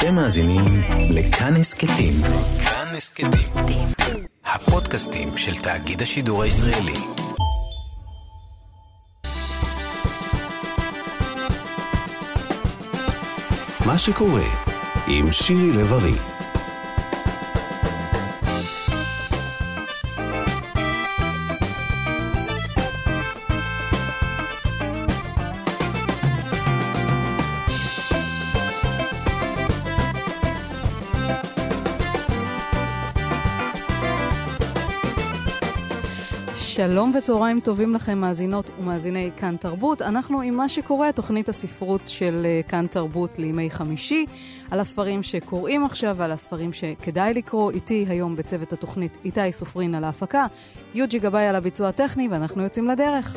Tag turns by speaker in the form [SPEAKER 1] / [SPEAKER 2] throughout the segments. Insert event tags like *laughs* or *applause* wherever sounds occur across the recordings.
[SPEAKER 1] אתם מאזינים לכאן הסכתים. כאן הסכתים. הפודקאסטים של תאגיד השידור הישראלי. מה שקורה עם שירי לב-ארי.
[SPEAKER 2] שלום וצהריים טובים לכם, מאזינות ומאזיני כאן תרבות. אנחנו עם מה שקורה, תוכנית הספרות של אה, כאן תרבות לימי חמישי, על הספרים שקוראים עכשיו ועל הספרים שכדאי לקרוא. איתי היום בצוות התוכנית איתי סופרין על ההפקה, יוג'י גבאי על הביצוע הטכני, ואנחנו יוצאים לדרך.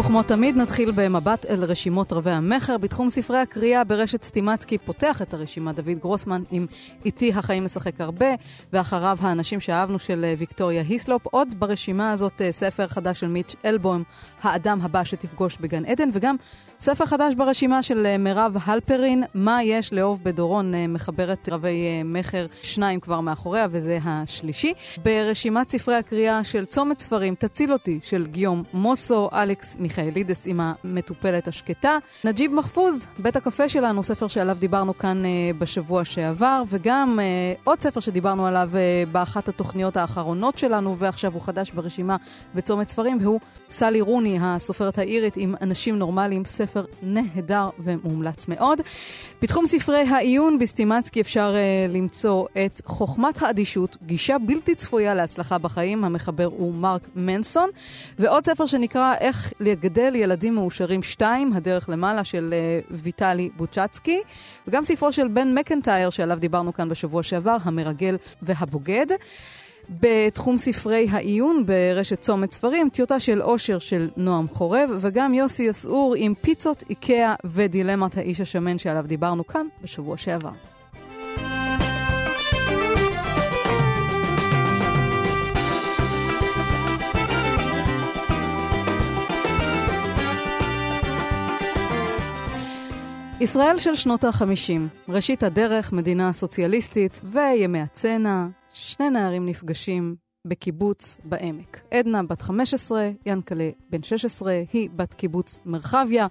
[SPEAKER 2] וכמו תמיד נתחיל במבט אל רשימות רבי המכר. בתחום ספרי הקריאה ברשת סטימצקי פותח את הרשימה דוד גרוסמן עם איתי החיים משחק הרבה, ואחריו האנשים שאהבנו של אה, ויקטוריה היסלופ. עוד ברשימה הזאת אה, ספר חדש של מיץ' אלבוים, האדם הבא שתפגוש בגן עדן, וגם ספר חדש ברשימה של אה, מירב הלפרין, מה יש לאהוב בדורון, מחברת רבי מכר, שניים כבר מאחוריה, וזה השלישי. ברשימת ספרי הקריאה של צומת ספרים, תציל אותי, של גיום מוסו, אלכס מיכאלידס עם המטופלת השקטה. נג'יב מחפוז, בית הקפה שלנו, ספר שעליו דיברנו כאן אה, בשבוע שעבר, וגם אה, עוד ספר שדיברנו עליו אה, באחת התוכניות האחרונות שלנו, ועכשיו הוא חדש ברשימה בצומת ספרים, והוא סלי רוני, הסופרת האירית עם אנשים נורמליים, נהדר ומומלץ מאוד. בתחום ספרי העיון בסטימצקי אפשר אה, למצוא את חוכמת האדישות, גישה בלתי צפויה להצלחה בחיים, המחבר הוא מרק מנסון, ועוד ספר שנקרא איך לגדל ילדים מאושרים 2, הדרך למעלה של uh, ויטלי בוצ'צקי, וגם ספרו של בן מקנטייר, שעליו דיברנו כאן בשבוע שעבר, המרגל והבוגד. בתחום ספרי העיון ברשת צומת ספרים, טיוטה של אושר של נועם חורב, וגם יוסי יסעור עם פיצות, איקאה ודילמת האיש השמן שעליו דיברנו כאן בשבוע שעבר. ישראל של שנות ה-50, ראשית הדרך, מדינה סוציאליסטית וימי הצנע, שני נערים נפגשים בקיבוץ בעמק. עדנה בת 15, ינקלה בן 16, היא בת קיבוץ מרחביה.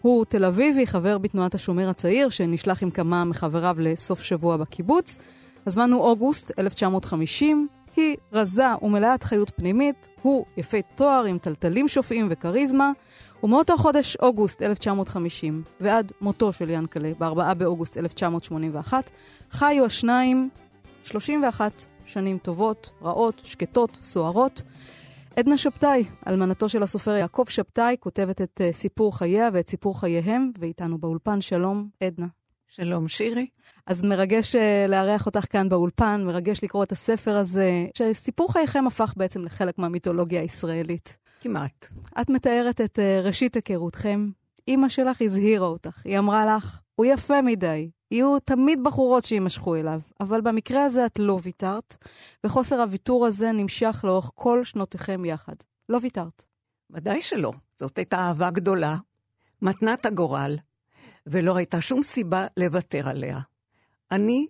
[SPEAKER 2] הוא תל אביבי, חבר בתנועת השומר הצעיר, שנשלח עם כמה מחבריו לסוף שבוע בקיבוץ. הזמן הוא אוגוסט 1950, היא רזה ומלאת חיות פנימית, הוא יפה תואר עם טלטלים שופעים וכריזמה. ומאותו חודש אוגוסט 1950 ועד מותו של ינקלה ב-4 באוגוסט 1981, חיו השניים 31 שנים טובות, רעות, שקטות, סוערות. עדנה שבתאי, אלמנתו של הסופר יעקב שבתאי, כותבת את uh, סיפור חייה ואת סיפור חייהם, ואיתנו באולפן. שלום, עדנה.
[SPEAKER 3] שלום, שירי.
[SPEAKER 2] אז מרגש uh, לארח אותך כאן באולפן, מרגש לקרוא את הספר הזה, שסיפור חייכם הפך בעצם לחלק מהמיתולוגיה הישראלית.
[SPEAKER 3] כמעט.
[SPEAKER 2] את מתארת את uh, ראשית היכרותכם. אימא שלך הזהירה אותך. היא אמרה לך, הוא יפה מדי. יהיו תמיד בחורות שיימשכו אליו, אבל במקרה הזה את לא ויתרת, וחוסר הוויתור הזה נמשך לאורך כל שנותיכם יחד. לא ויתרת.
[SPEAKER 3] ודאי שלא. זאת הייתה אהבה גדולה, מתנת הגורל, ולא הייתה שום סיבה לוותר עליה. אני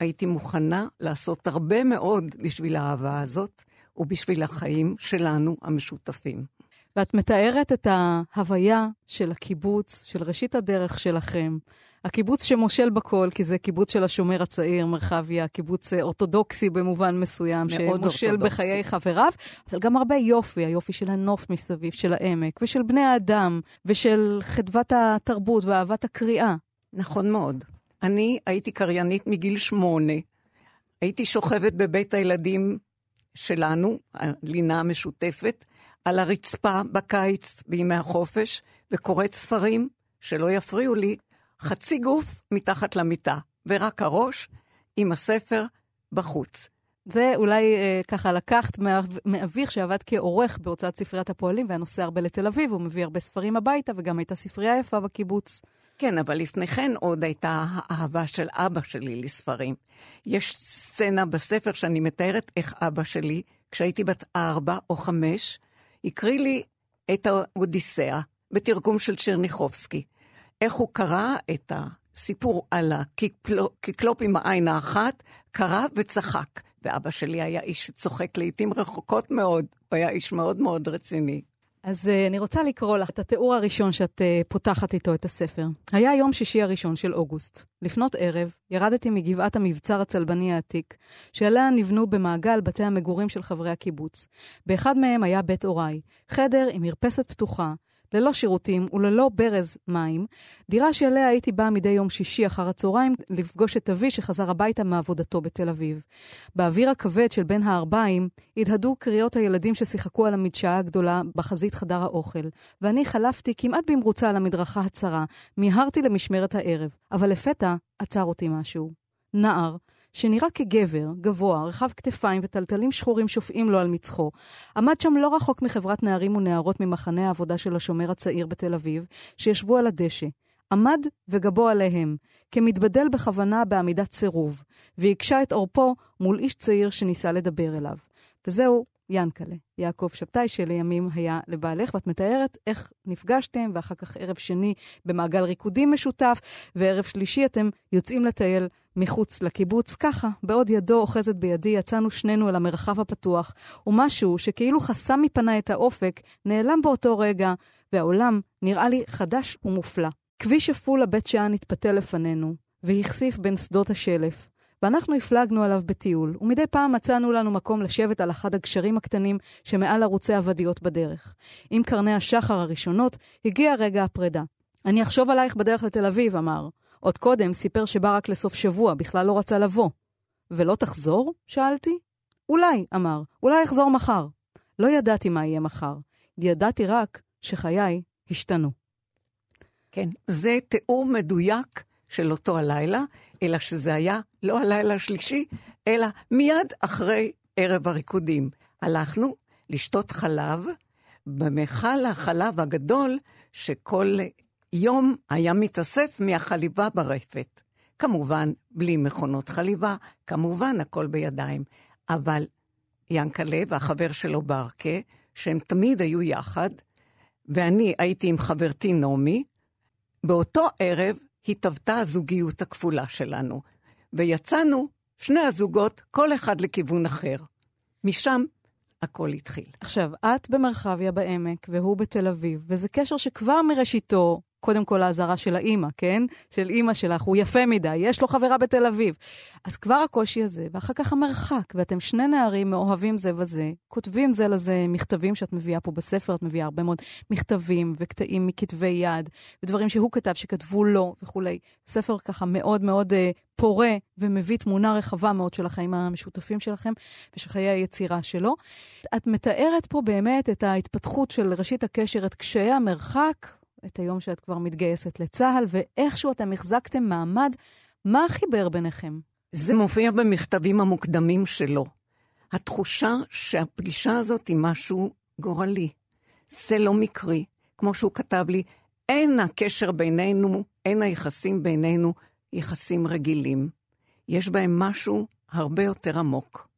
[SPEAKER 3] הייתי מוכנה לעשות הרבה מאוד בשביל האהבה הזאת, ובשביל החיים שלנו המשותפים.
[SPEAKER 2] ואת מתארת את ההוויה של הקיבוץ, של ראשית הדרך שלכם. הקיבוץ שמושל בכל, כי זה קיבוץ של השומר הצעיר, מרחביה, קיבוץ אה, אורתודוקסי במובן מסוים, שמושל אורתודוקסי. בחיי חבריו, אבל גם הרבה יופי, היופי של הנוף מסביב, של העמק, ושל בני האדם, ושל חדוות התרבות ואהבת הקריאה.
[SPEAKER 3] נכון מאוד. אני הייתי קריינית מגיל שמונה. הייתי שוכבת בבית הילדים שלנו, הלינה המשותפת, על הרצפה בקיץ בימי החופש, וקוראת ספרים שלא יפריעו לי, חצי גוף מתחת למיטה, ורק הראש עם הספר בחוץ.
[SPEAKER 2] זה אולי אה, ככה לקחת מאביך שעבד כעורך בהוצאת ספריית הפועלים, והיה נוסע הרבה לתל אביב, הוא מביא הרבה ספרים הביתה, וגם הייתה ספרייה יפה בקיבוץ.
[SPEAKER 3] כן, אבל לפני כן עוד הייתה האהבה של אבא שלי לספרים. יש סצנה בספר שאני מתארת איך אבא שלי, כשהייתי בת ארבע או חמש, הקריא לי את האודיסאה בתרגום של צ'רניחובסקי. איך הוא קרא את הסיפור על הקיקלופ עם העין האחת, קרא וצחק. ואבא שלי היה איש שצוחק לעיתים רחוקות מאוד, הוא היה איש מאוד מאוד רציני.
[SPEAKER 2] אז uh, אני רוצה לקרוא לך את התיאור הראשון שאת uh, פותחת איתו את הספר. היה יום שישי הראשון של אוגוסט. לפנות ערב ירדתי מגבעת המבצר הצלבני העתיק, שעליה נבנו במעגל בתי המגורים של חברי הקיבוץ. באחד מהם היה בית הוריי, חדר עם מרפסת פתוחה, ללא שירותים וללא ברז מים, דירה שאליה הייתי באה מדי יום שישי אחר הצהריים לפגוש את אבי שחזר הביתה מעבודתו בתל אביב. באוויר הכבד של בין הארבעים הדהדו קריאות הילדים ששיחקו על המדשאה הגדולה בחזית חדר האוכל, ואני חלפתי כמעט במרוצה על המדרכה הצרה, מיהרתי למשמרת הערב, אבל לפתע עצר אותי משהו. נער, שנראה כגבר, גבוה, רחב כתפיים וטלטלים שחורים שופעים לו על מצחו, עמד שם לא רחוק מחברת נערים ונערות ממחנה העבודה של השומר הצעיר בתל אביב, שישבו על הדשא. עמד וגבו עליהם, כמתבדל בכוונה בעמידת סירוב, והקשה את עורפו מול איש צעיר שניסה לדבר אליו. וזהו ינקלה, יעקב שבתאי, שלימים היה לבעלך, ואת מתארת איך נפגשתם, ואחר כך ערב שני במעגל ריקודים משותף, וערב שלישי אתם יוצאים לטייל מחוץ לקיבוץ. ככה, בעוד ידו אוחזת בידי, יצאנו שנינו אל המרחב הפתוח, ומשהו שכאילו חסם מפניי את האופק, נעלם באותו רגע, והעולם נראה לי חדש ומופלא. כביש אפול לבית שאן התפתל לפנינו, והכסיף בין שדות השלף. ואנחנו הפלגנו עליו בטיול, ומדי פעם מצאנו לנו מקום לשבת על אחד הגשרים הקטנים שמעל ערוצי הוודיות בדרך. עם קרני השחר הראשונות, הגיע רגע הפרידה. אני אחשוב עלייך בדרך לתל אביב, אמר. עוד קודם סיפר שבא רק לסוף שבוע, בכלל לא רצה לבוא. ולא תחזור? שאלתי. אולי, אמר. אולי אחזור מחר. לא ידעתי מה יהיה מחר. ידעתי רק שחיי השתנו.
[SPEAKER 3] כן, זה תיאור מדויק של אותו הלילה, אלא שזה היה לא הלילה השלישי, אלא מיד אחרי ערב הריקודים. הלכנו לשתות חלב במכל החלב הגדול, שכל יום היה מתאסף מהחליבה ברפת. כמובן, בלי מכונות חליבה, כמובן, הכל בידיים. אבל ינקלה והחבר שלו ברקה, שהם תמיד היו יחד, ואני הייתי עם חברתי נעמי, באותו ערב התהוותה הזוגיות הכפולה שלנו, ויצאנו, שני הזוגות, כל אחד לכיוון אחר. משם הכל התחיל.
[SPEAKER 2] עכשיו, את במרחביה בעמק והוא בתל אביב, וזה קשר שכבר מראשיתו קודם כל האזהרה של האימא, כן? של אימא שלך, הוא יפה מדי, יש לו חברה בתל אביב. אז כבר הקושי הזה, ואחר כך המרחק, ואתם שני נערים מאוהבים זה וזה, כותבים זה לזה מכתבים שאת מביאה פה בספר, את מביאה הרבה מאוד מכתבים וקטעים מכתבי יד, ודברים שהוא כתב שכתבו לו וכולי. ספר ככה מאוד מאוד uh, פורה ומביא תמונה רחבה מאוד של החיים המשותפים שלכם ושל חיי היצירה שלו. את מתארת פה באמת את ההתפתחות של ראשית הקשר, את קשיי המרחק, את היום שאת כבר מתגייסת לצה"ל, ואיכשהו אתם החזקתם מעמד. מה חיבר ביניכם?
[SPEAKER 3] זה מופיע במכתבים המוקדמים שלו. התחושה שהפגישה הזאת היא משהו גורלי. זה לא מקרי. כמו שהוא כתב לי, אין הקשר בינינו, אין היחסים בינינו יחסים רגילים. יש בהם משהו הרבה יותר עמוק.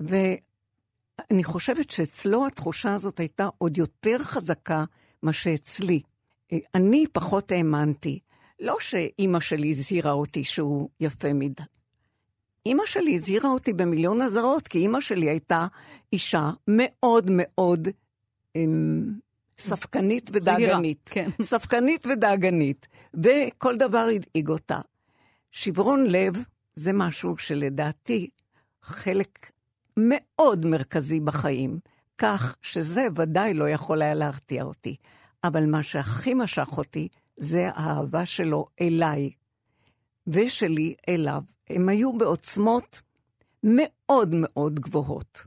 [SPEAKER 3] ואני חושבת שאצלו התחושה הזאת הייתה עוד יותר חזקה מה שאצלי. אני פחות האמנתי. לא שאימא שלי הזהירה אותי שהוא יפה מדי. אימא שלי הזהירה אותי במיליון אזהרות, כי אימא שלי הייתה אישה מאוד מאוד אמ, ספקנית ודאגנית.
[SPEAKER 2] כן. *laughs*
[SPEAKER 3] ספקנית ודאגנית, וכל דבר הדאיג אותה. שברון לב זה משהו שלדעתי חלק מאוד מרכזי בחיים, כך שזה ודאי לא יכול היה להרתיע אותי. אבל מה שהכי משך אותי זה האהבה שלו אליי, ושלי אליו. הם היו בעוצמות מאוד מאוד גבוהות.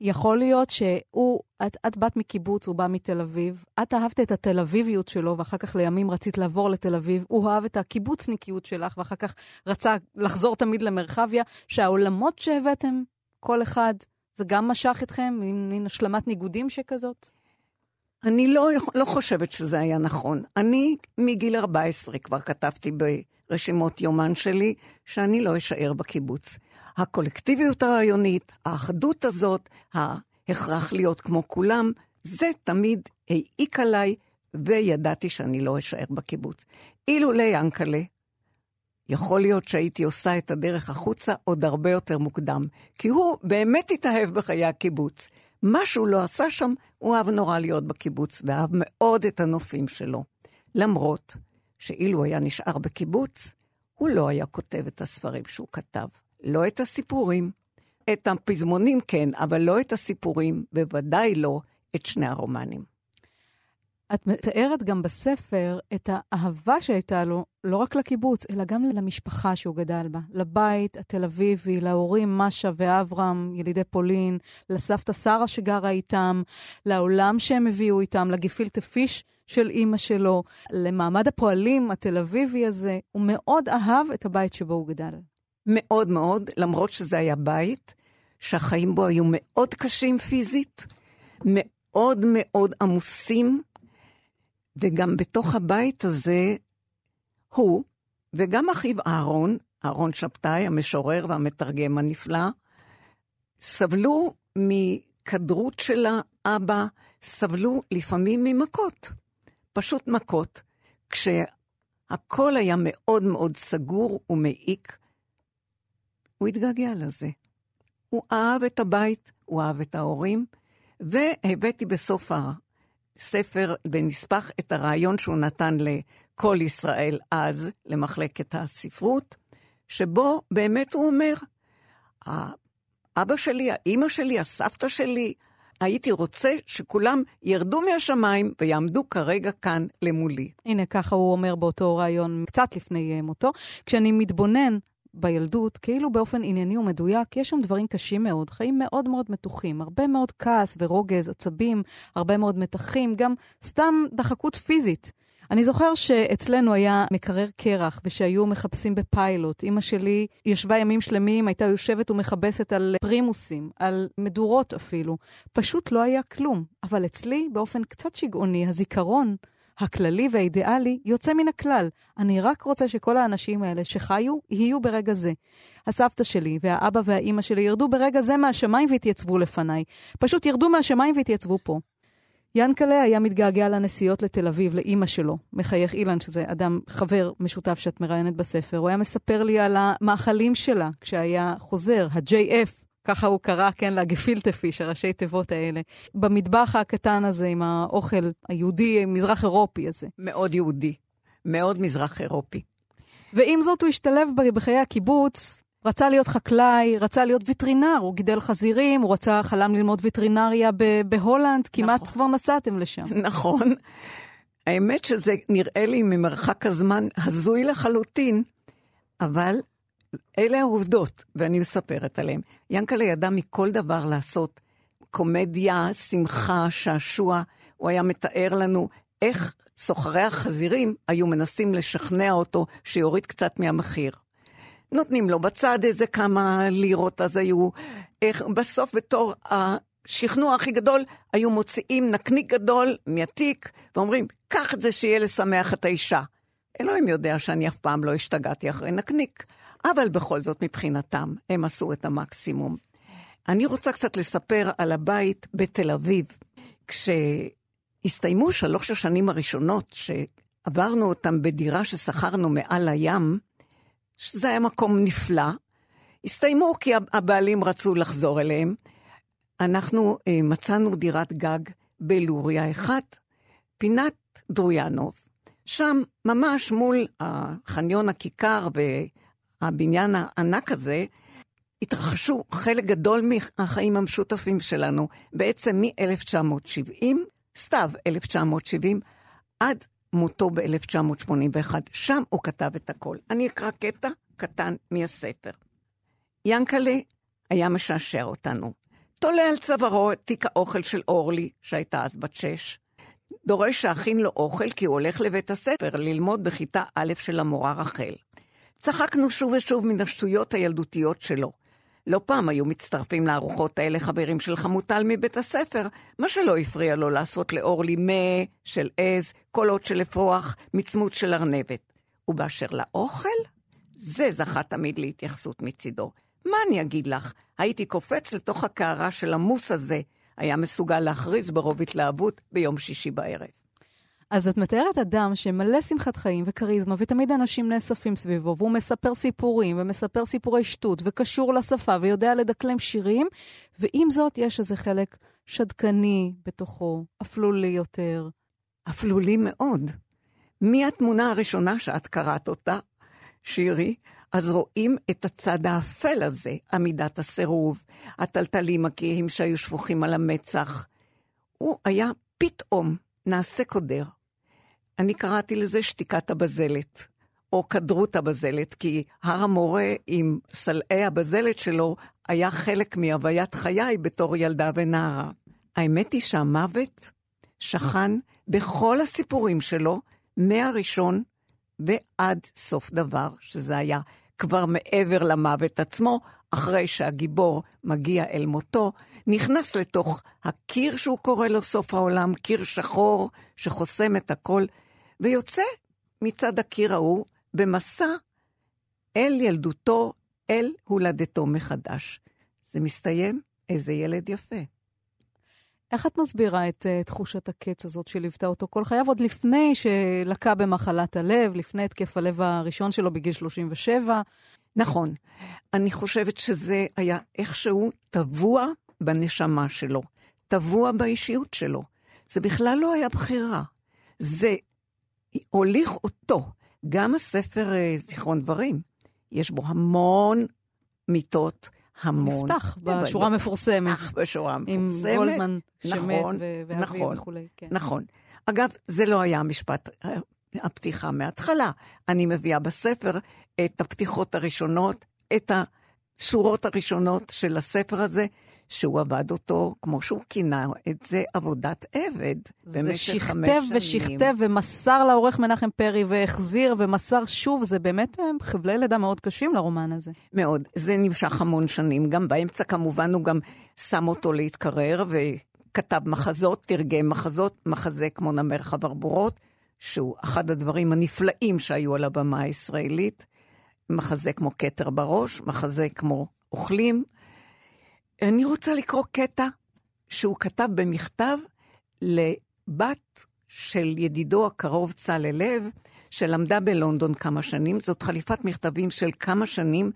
[SPEAKER 2] יכול להיות שהוא, את, את בת מקיבוץ, הוא בא מתל אביב, את אהבת את התל אביביות שלו, ואחר כך לימים רצית לעבור לתל אביב, הוא אהב את הקיבוצניקיות שלך, ואחר כך רצה לחזור תמיד למרחביה, שהעולמות שהבאתם, כל אחד, זה גם משך אתכם, עם מין השלמת ניגודים שכזאת?
[SPEAKER 3] אני לא, לא חושבת שזה היה נכון. אני מגיל 14 כבר כתבתי ברשימות יומן שלי שאני לא אשאר בקיבוץ. הקולקטיביות הרעיונית, האחדות הזאת, ההכרח להיות כמו כולם, זה תמיד העיק עליי, וידעתי שאני לא אשאר בקיבוץ. אילולא ינקלה, יכול להיות שהייתי עושה את הדרך החוצה עוד הרבה יותר מוקדם, כי הוא באמת התאהב בחיי הקיבוץ. מה שהוא לא עשה שם, הוא אהב נורא להיות בקיבוץ, ואהב מאוד את הנופים שלו. למרות שאילו היה נשאר בקיבוץ, הוא לא היה כותב את הספרים שהוא כתב. לא את הסיפורים. את הפזמונים כן, אבל לא את הסיפורים, בוודאי לא את שני הרומנים.
[SPEAKER 2] את מתארת גם בספר את האהבה שהייתה לו, לא רק לקיבוץ, אלא גם למשפחה שהוא גדל בה. לבית התל אביבי, להורים משה ואברהם, ילידי פולין, לסבתא שרה שגרה איתם, לעולם שהם הביאו איתם, לגפילטה פיש של אימא שלו, למעמד הפועלים התל אביבי הזה. הוא מאוד אהב את הבית שבו הוא גדל.
[SPEAKER 3] מאוד מאוד, למרות שזה היה בית שהחיים בו היו מאוד קשים פיזית, מאוד מאוד עמוסים, וגם בתוך הבית הזה, הוא, וגם אחיו אהרון, אהרון שבתאי, המשורר והמתרגם הנפלא, סבלו מכדרות של האבא, סבלו לפעמים ממכות. פשוט מכות. כשהכל היה מאוד מאוד סגור ומעיק, הוא התגעגע לזה. הוא אהב את הבית, הוא אהב את ההורים, והבאתי בסוף הספר בנספח את הרעיון שהוא נתן לכל ישראל אז, למחלקת הספרות, שבו באמת הוא אומר, האבא שלי, האימא שלי, הסבתא שלי, הייתי רוצה שכולם ירדו מהשמיים ויעמדו כרגע כאן למולי.
[SPEAKER 2] הנה, ככה הוא אומר באותו רעיון קצת לפני מותו. כשאני מתבונן בילדות, כאילו באופן ענייני ומדויק, יש שם דברים קשים מאוד, חיים מאוד מאוד מתוחים, הרבה מאוד כעס ורוגז, עצבים, הרבה מאוד מתחים, גם סתם דחקות פיזית. אני זוכר שאצלנו היה מקרר קרח, ושהיו מחפשים בפיילוט. אימא שלי ישבה ימים שלמים, הייתה יושבת ומכבסת על פרימוסים, על מדורות אפילו. פשוט לא היה כלום. אבל אצלי, באופן קצת שגעוני, הזיכרון הכללי והאידיאלי יוצא מן הכלל. אני רק רוצה שכל האנשים האלה שחיו, יהיו ברגע זה. הסבתא שלי והאבא והאימא שלי ירדו ברגע זה מהשמיים והתייצבו לפניי. פשוט ירדו מהשמיים והתייצבו פה. ינקלה היה מתגעגע לנסיעות לתל אביב, לאימא שלו, מחייך אילן, שזה אדם, חבר משותף שאת מראיינת בספר. הוא היה מספר לי על המאכלים שלה כשהיה חוזר, ה-JF, ככה הוא קרא, כן, לגפילטה פיש, הראשי תיבות האלה. במטבח הקטן הזה עם האוכל היהודי, מזרח אירופי הזה.
[SPEAKER 3] מאוד יהודי, מאוד מזרח אירופי.
[SPEAKER 2] ועם זאת הוא השתלב בחיי הקיבוץ, רצה להיות חקלאי, רצה להיות וטרינר, הוא גידל חזירים, הוא רצה, חלם ללמוד וטרינריה בהולנד, כמעט נכון. כבר נסעתם לשם.
[SPEAKER 3] נכון. האמת שזה נראה לי ממרחק הזמן הזוי לחלוטין, אבל אלה העובדות, ואני מספרת עליהן. ינקלה ידע מכל דבר לעשות קומדיה, שמחה, שעשוע. הוא היה מתאר לנו איך סוחרי החזירים היו מנסים לשכנע אותו שיוריד קצת מהמחיר. נותנים לו בצד איזה כמה לירות, אז היו... איך בסוף בתור השכנוע הכי גדול, היו מוציאים נקניק גדול מהתיק, ואומרים, קח את זה שיהיה לשמח את האישה. אלוהים יודע שאני אף פעם לא השתגעתי אחרי נקניק. אבל בכל זאת, מבחינתם, הם עשו את המקסימום. אני רוצה קצת לספר על הבית בתל אביב. כשהסתיימו שלוש השנים הראשונות, שעברנו אותם בדירה ששכרנו מעל הים, שזה היה מקום נפלא, הסתיימו כי הבעלים רצו לחזור אליהם. אנחנו אה, מצאנו דירת גג בלוריה אחת, פינת דרויאנוב. שם, ממש מול החניון הכיכר הבניין הענק הזה, התרחשו חלק גדול מהחיים המשותפים שלנו. בעצם מ-1970, סתיו 1970, עד מותו ב-1981. שם הוא כתב את הכל. אני אקרא קטע קטן מהספר. ינקלה היה משעשע אותנו. תולה על צווארו את תיק האוכל של אורלי, שהייתה אז בת שש. דורש שאכין לו אוכל כי הוא הולך לבית הספר ללמוד בכיתה א' של המורה רחל. צחקנו שוב ושוב מן השטויות הילדותיות שלו. לא פעם היו מצטרפים לארוחות האלה חברים של חמוטל מבית הספר, מה שלא הפריע לו לעשות לאורלי מה של עז, קולות של אפרוח, מצמוץ של ארנבת. ובאשר לאוכל, זה זכה תמיד להתייחסות מצידו. מה אני אגיד לך? הייתי קופץ לתוך הקערה של המוס הזה, היה מסוגל להכריז ברוב התלהבות ביום שישי בערב.
[SPEAKER 2] אז את מתארת אדם שמלא שמחת חיים וכריזמה, ותמיד אנשים נאספים סביבו, והוא מספר סיפורים, ומספר סיפורי שטות, וקשור לשפה, ויודע לדקלם שירים, ועם זאת יש איזה חלק שדכני בתוכו, אפלולי יותר.
[SPEAKER 3] אפלולי מאוד. מהתמונה הראשונה שאת קראת אותה, שירי, אז רואים את הצד האפל הזה, עמידת הסירוב, הטלטלים הכהים שהיו שפוכים על המצח. הוא היה פתאום נעשה קודר. אני קראתי לזה שתיקת הבזלת, או כדרות הבזלת, כי הר המורה עם סלעי הבזלת שלו היה חלק מהוויית חיי בתור ילדה ונערה. האמת היא שהמוות שכן בכל הסיפורים שלו, מהראשון ועד סוף דבר, שזה היה כבר מעבר למוות עצמו, אחרי שהגיבור מגיע אל מותו, נכנס לתוך הקיר שהוא קורא לו סוף העולם, קיר שחור שחוסם את הכל, ויוצא מצד הקיר ההוא במסע אל ילדותו, אל הולדתו מחדש. זה מסתיים, איזה ילד יפה.
[SPEAKER 2] איך את מסבירה את uh, תחושת הקץ הזאת שליוותה אותו כל חייו, עוד לפני שלקה במחלת הלב, לפני התקף הלב הראשון שלו בגיל 37?
[SPEAKER 3] נכון. אני חושבת שזה היה איכשהו טבוע בנשמה שלו, טבוע באישיות שלו. זה בכלל לא היה בחירה. זה הוליך אותו. גם הספר אה, זיכרון דברים, יש בו המון מיטות, המון.
[SPEAKER 2] נפתח בשורה המפורסמת.
[SPEAKER 3] נפתח בשורה המפורסמת.
[SPEAKER 2] עם גולדמן שמת
[SPEAKER 3] נכון,
[SPEAKER 2] ואביו
[SPEAKER 3] נכון,
[SPEAKER 2] וכולי. כן.
[SPEAKER 3] נכון. אגב, זה לא היה המשפט אה, הפתיחה מההתחלה. אני מביאה בספר את הפתיחות הראשונות, את השורות הראשונות של הספר הזה, שהוא עבד אותו, כמו שהוא כינה את זה, עבודת עבד.
[SPEAKER 2] זה שכתב ושכתב ומסר לעורך מנחם פרי והחזיר ומסר שוב, זה באמת אה, חבלי לידה מאוד קשים לרומן הזה.
[SPEAKER 3] מאוד. זה נמשך המון שנים. גם באמצע כמובן הוא גם שם אותו להתקרר וכתב מחזות, תרגם מחזות, מחזה כמו נמר חברבורות, שהוא אחד הדברים הנפלאים שהיו על הבמה הישראלית. מחזה כמו כתר בראש, מחזה כמו אוכלים. אני רוצה לקרוא קטע שהוא כתב במכתב לבת של ידידו הקרוב צלאל לב, שלמדה בלונדון כמה שנים. זאת חליפת מכתבים של כמה שנים.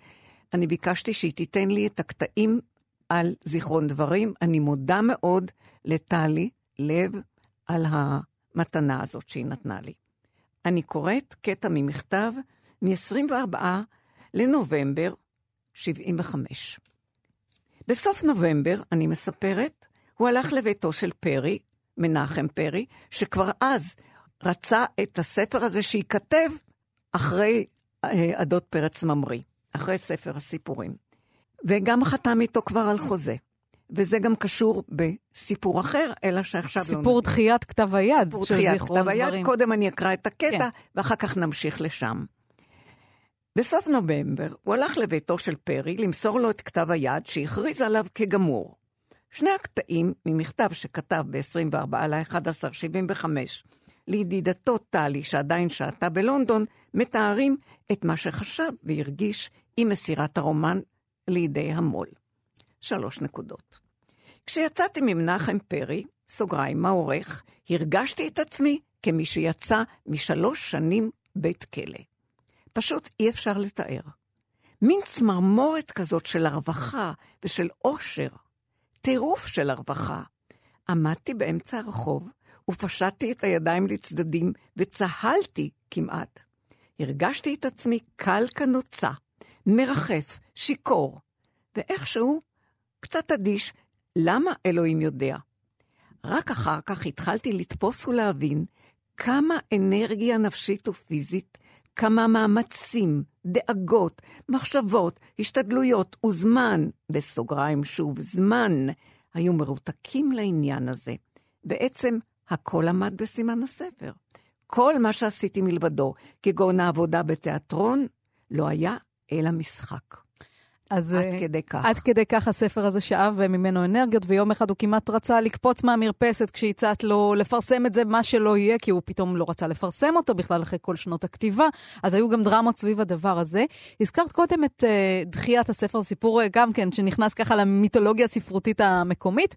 [SPEAKER 3] אני ביקשתי שהיא תיתן לי את הקטעים על זיכרון דברים. אני מודה מאוד לטלי לב על המתנה הזאת שהיא נתנה לי. אני קוראת קטע ממכתב מ-24 לנובמבר 75. בסוף נובמבר, אני מספרת, הוא הלך לביתו של פרי, מנחם פרי, שכבר אז רצה את הספר הזה שייכתב אחרי אה, עדות פרץ ממריא, אחרי ספר הסיפורים. וגם חתם איתו כבר על חוזה. וזה גם קשור בסיפור אחר, אלא שעכשיו
[SPEAKER 2] סיפור לא... סיפור דחיית כתב היד
[SPEAKER 3] סיפור של דברים. דחיית כתב היד, קודם אני אקרא את הקטע, כן. ואחר כך נמשיך לשם. בסוף נובמבר הוא הלך לביתו של פרי למסור לו את כתב היד שהכריז עליו כגמור. שני הקטעים ממכתב שכתב ב-24 על ה-1175 לידידתו טלי, שעדיין שהתה בלונדון, מתארים את מה שחשב והרגיש עם מסירת הרומן לידי המו"ל. שלוש נקודות. כשיצאתי ממנחם פרי, סוגריים העורך, הרגשתי את עצמי כמי שיצא משלוש שנים בית כלא. פשוט אי אפשר לתאר. מין צמרמורת כזאת של הרווחה ושל עושר, טירוף של הרווחה. עמדתי באמצע הרחוב ופשטתי את הידיים לצדדים וצהלתי כמעט. הרגשתי את עצמי קל כנוצה, מרחף, שיכור, ואיכשהו קצת אדיש, למה אלוהים יודע? רק אחר כך התחלתי לתפוס ולהבין כמה אנרגיה נפשית ופיזית כמה מאמצים, דאגות, מחשבות, השתדלויות וזמן, בסוגריים שוב, זמן, היו מרותקים לעניין הזה. בעצם הכל עמד בסימן הספר. כל מה שעשיתי מלבדו, כגון העבודה בתיאטרון, לא היה אלא משחק.
[SPEAKER 2] אז
[SPEAKER 3] עד
[SPEAKER 2] אה,
[SPEAKER 3] כדי כך.
[SPEAKER 2] עד כדי כך הספר הזה שאב ממנו אנרגיות, ויום אחד הוא כמעט רצה לקפוץ מהמרפסת כשהצעת לו לפרסם את זה, מה שלא יהיה, כי הוא פתאום לא רצה לפרסם אותו בכלל אחרי כל שנות הכתיבה. אז היו גם דרמות סביב הדבר הזה. הזכרת קודם את uh, דחיית הספר, סיפור uh, גם כן, שנכנס ככה למיתולוגיה הספרותית המקומית.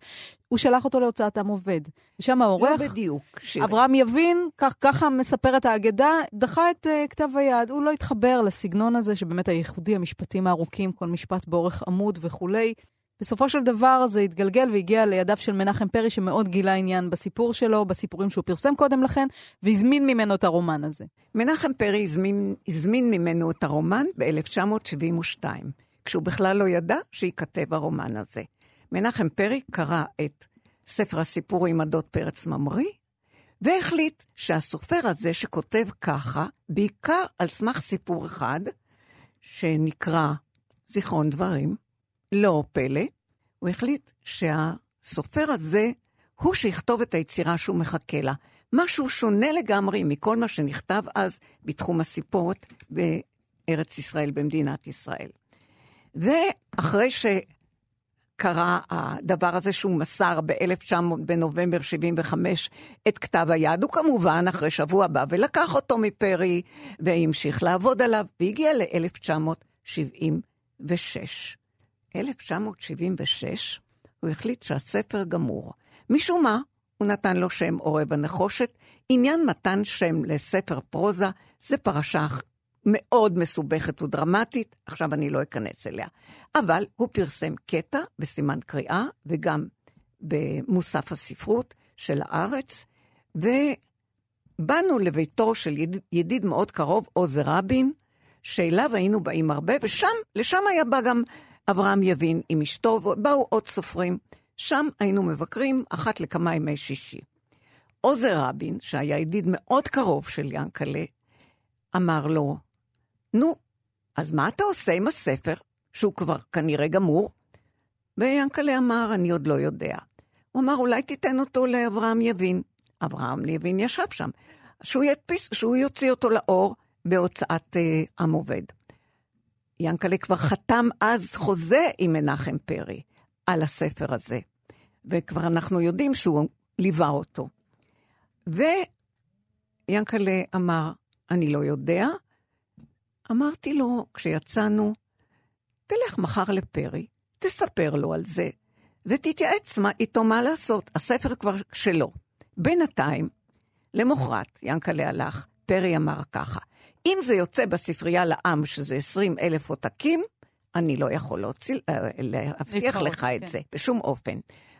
[SPEAKER 2] הוא שלח אותו להוצאת עם עובד. ושם העורך...
[SPEAKER 3] לא בדיוק. שירי.
[SPEAKER 2] אברהם יבין, כך, ככה מספרת האגדה, דחה את uh, כתב היד. הוא לא התחבר לסגנון הזה, שבאמת הייחודי, המשפטים הארוכים, כל משפט באורך עמוד וכולי. בסופו של דבר זה התגלגל והגיע לידיו של מנחם פרי, שמאוד גילה עניין בסיפור שלו, בסיפורים שהוא פרסם קודם לכן, והזמין ממנו את הרומן הזה.
[SPEAKER 3] מנחם פרי הזמין, הזמין ממנו את הרומן ב-1972, כשהוא בכלל לא ידע שייכתב הרומן הזה. מנחם פרי קרא את ספר הסיפורים עדות פרץ ממריא, והחליט שהסופר הזה שכותב ככה, בעיקר על סמך סיפור אחד, שנקרא זיכרון דברים, לא פלא, הוא החליט שהסופר הזה הוא שיכתוב את היצירה שהוא מחכה לה. משהו שונה לגמרי מכל מה שנכתב אז בתחום הסיפורת בארץ ישראל, במדינת ישראל. ואחרי שקרה הדבר הזה שהוא מסר ב-1900, בנובמבר 75, את כתב היד, הוא כמובן אחרי שבוע בא ולקח אותו מפרי והמשיך לעבוד עליו, והגיע ל-1976. 1976 הוא החליט שהספר גמור. משום מה, הוא נתן לו שם אורב הנחושת. עניין מתן שם לספר פרוזה זה פרשה מאוד מסובכת ודרמטית, עכשיו אני לא אכנס אליה. אבל הוא פרסם קטע בסימן קריאה וגם במוסף הספרות של הארץ, ובאנו לביתו של ידיד, ידיד מאוד קרוב, עוזר רבין, שאליו היינו באים הרבה, ושם, לשם היה בא גם אברהם יבין עם אשתו, ובאו עוד סופרים. שם היינו מבקרים אחת לכמה ימי שישי. עוזר רבין, שהיה ידיד מאוד קרוב של ינקלה, אמר לו, נו, אז מה אתה עושה עם הספר, שהוא כבר כנראה גמור? ויענקלה אמר, אני עוד לא יודע. הוא אמר, אולי תיתן אותו לאברהם יבין. אברהם יבין ישב שם. שהוא, ידפיס, שהוא יוציא אותו לאור בהוצאת אה, עם עובד. ינקלה כבר חתם אז חוזה עם מנחם פרי על הספר הזה, וכבר אנחנו יודעים שהוא ליווה אותו. ויאנקלה אמר, אני לא יודע. אמרתי לו, כשיצאנו, תלך מחר לפרי, תספר לו על זה, ותתייעץ מה, איתו מה לעשות. הספר כבר שלו. בינתיים, למחרת, ינקלה הלך, פרי אמר ככה, אם זה יוצא בספרייה לעם, שזה 20 אלף עותקים, אני לא יכול להוציא, להבטיח לך
[SPEAKER 2] כן.
[SPEAKER 3] את זה, בשום אופן.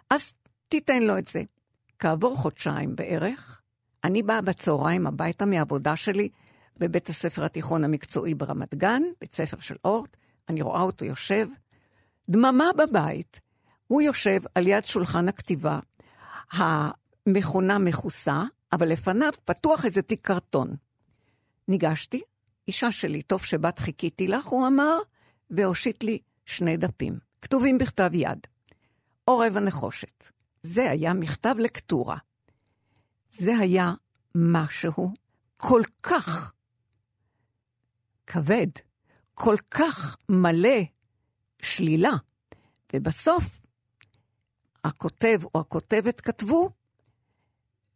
[SPEAKER 3] אז תיתן לו את זה. כעבור חודשיים בערך, אני באה בצהריים הביתה מהעבודה שלי בבית הספר התיכון המקצועי ברמת גן, בית ספר של אורט, אני רואה אותו יושב, דממה בבית. הוא יושב על יד שולחן הכתיבה, המכונה מכוסה, אבל לפניו פתוח איזה תיק קרטון. ניגשתי, אישה שלי, טוב שבאת חיכיתי לך, הוא אמר, והושיט לי שני דפים, כתובים בכתב יד. עורב הנחושת. זה היה מכתב לקטורה. זה היה משהו כל כך כבד, כל כך מלא שלילה, ובסוף הכותב או הכותבת כתבו,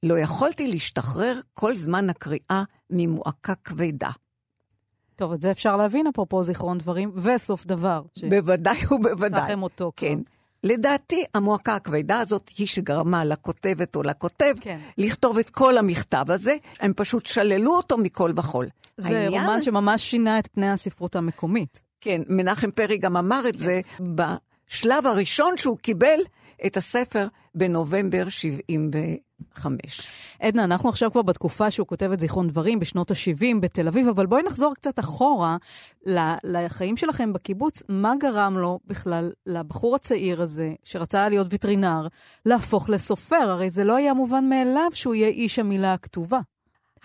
[SPEAKER 3] לא יכולתי להשתחרר כל זמן הקריאה ממועקה כבדה.
[SPEAKER 2] טוב, את זה אפשר להבין, אפרופו זיכרון דברים, וסוף דבר.
[SPEAKER 3] בוודאי ובוודאי.
[SPEAKER 2] צחם אותו.
[SPEAKER 3] כן.
[SPEAKER 2] כבר.
[SPEAKER 3] לדעתי, המועקה הכבדה הזאת היא שגרמה לכותבת או לכותב
[SPEAKER 2] כן.
[SPEAKER 3] לכתוב את כל המכתב הזה, הם פשוט שללו אותו מכל וכול.
[SPEAKER 2] זה
[SPEAKER 3] העניין-
[SPEAKER 2] רומן שממש שינה את פני הספרות המקומית.
[SPEAKER 3] כן, מנחם פרי גם אמר את זה בשלב הראשון שהוא קיבל את הספר בנובמבר 75.
[SPEAKER 2] עדנה, אנחנו עכשיו כבר בתקופה שהוא כותב את זיכרון דברים, בשנות ה-70 בתל אביב, אבל בואי נחזור קצת אחורה לחיים שלכם בקיבוץ. מה גרם לו בכלל, לבחור הצעיר הזה, שרצה להיות וטרינר, להפוך לסופר? הרי זה לא היה מובן מאליו שהוא יהיה איש המילה הכתובה.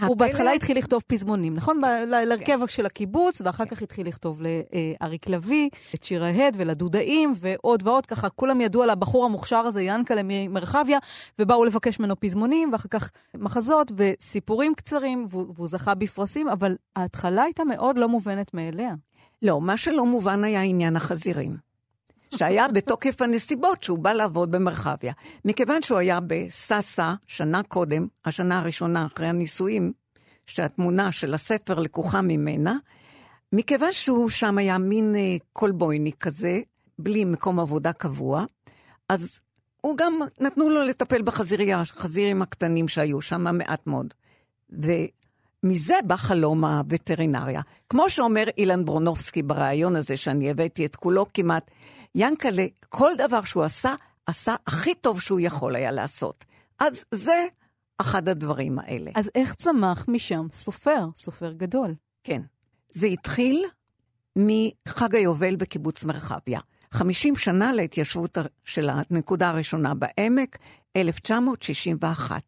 [SPEAKER 2] הוא בהתחלה התחיל לכתוב פזמונים, נכון? ל- להרכב של הקיבוץ, ואחר כך התחיל לכתוב לאריק לביא, את שיר ההד ולדודאים, ועוד ועוד, ככה כולם ידעו על הבחור המוכשר הזה, ינקלה ממרחביה, ובאו לבקש ממנו פזמונים, ואחר כך מחזות וסיפורים קצרים, והוא זכה בפרסים, אבל ההתחלה הייתה מאוד לא מובנת מאליה.
[SPEAKER 3] לא, מה שלא מובן היה עניין החזירים. שהיה בתוקף הנסיבות שהוא בא לעבוד במרחביה. מכיוון שהוא היה בסאסא שנה קודם, השנה הראשונה אחרי הנישואים, שהתמונה של הספר לקוחה ממנה, מכיוון שהוא שם היה מין אה, קולבויניק כזה, בלי מקום עבודה קבוע, אז הוא גם, נתנו לו לטפל בחזירייה, החזירים הקטנים שהיו שם, מעט מאוד. ומזה בא חלום הווטרינריה. כמו שאומר אילן ברונובסקי בריאיון הזה, שאני הבאתי את כולו כמעט, ינקלה, כל דבר שהוא עשה, עשה הכי טוב שהוא יכול היה לעשות. אז זה אחד הדברים האלה.
[SPEAKER 2] אז איך צמח משם סופר, סופר גדול?
[SPEAKER 3] כן. זה התחיל מחג היובל בקיבוץ מרחביה. 50 שנה להתיישבות של הנקודה הראשונה בעמק, 1961.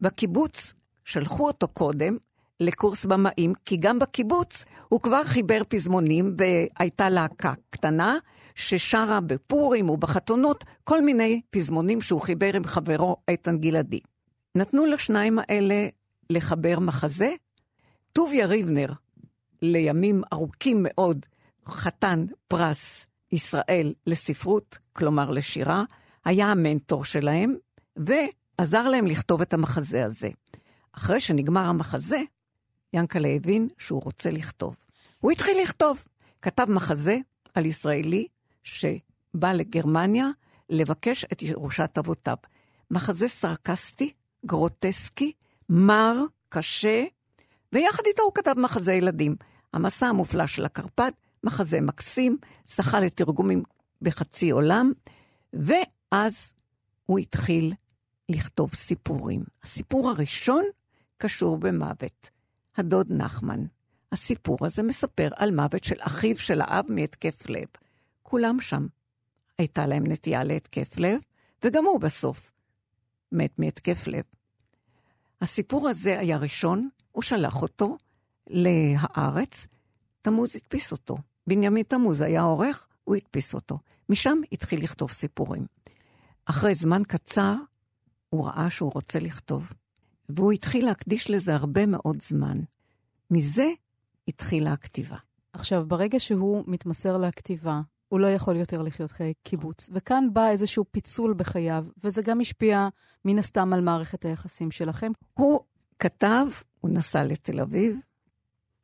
[SPEAKER 3] בקיבוץ שלחו אותו קודם לקורס במאים, כי גם בקיבוץ הוא כבר חיבר פזמונים והייתה להקה קטנה ששרה בפורים ובחתונות כל מיני פזמונים שהוא חיבר עם חברו איתן גלעדי. נתנו לשניים האלה לחבר מחזה. טוביה ריבנר, לימים ארוכים מאוד, חתן פרס ישראל לספרות, כלומר לשירה, היה המנטור שלהם, ועזר להם לכתוב את המחזה הזה. אחרי שנגמר המחזה, ינקלה הבין שהוא רוצה לכתוב. הוא התחיל לכתוב. כתב מחזה על ישראלי שבא לגרמניה לבקש את ירושת אבותיו. מחזה סרקסטי, גרוטסקי, מר, קשה, ויחד איתו הוא כתב מחזה ילדים. המסע המופלא של הקרפד, מחזה מקסים, זכה לתרגומים בחצי עולם, ואז הוא התחיל לכתוב סיפורים. הסיפור הראשון קשור במוות. הדוד נחמן. הסיפור הזה מספר על מוות של אחיו של האב מהתקף לב. כולם שם. הייתה להם נטייה להתקף לב, וגם הוא בסוף מת מהתקף לב. הסיפור הזה היה ראשון, הוא שלח אותו להארץ, תמוז הדפיס אותו. בנימין תמוז היה עורך, הוא הדפיס אותו. משם התחיל לכתוב סיפורים. אחרי זמן קצר, הוא ראה שהוא רוצה לכתוב, והוא התחיל להקדיש לזה הרבה מאוד זמן. מזה התחילה הכתיבה.
[SPEAKER 2] עכשיו, ברגע שהוא מתמסר לכתיבה, הוא לא יכול יותר לחיות חיי קיבוץ. וכאן בא איזשהו פיצול בחייו, וזה גם השפיע מן הסתם על מערכת היחסים שלכם.
[SPEAKER 3] הוא כתב, הוא נסע לתל אביב.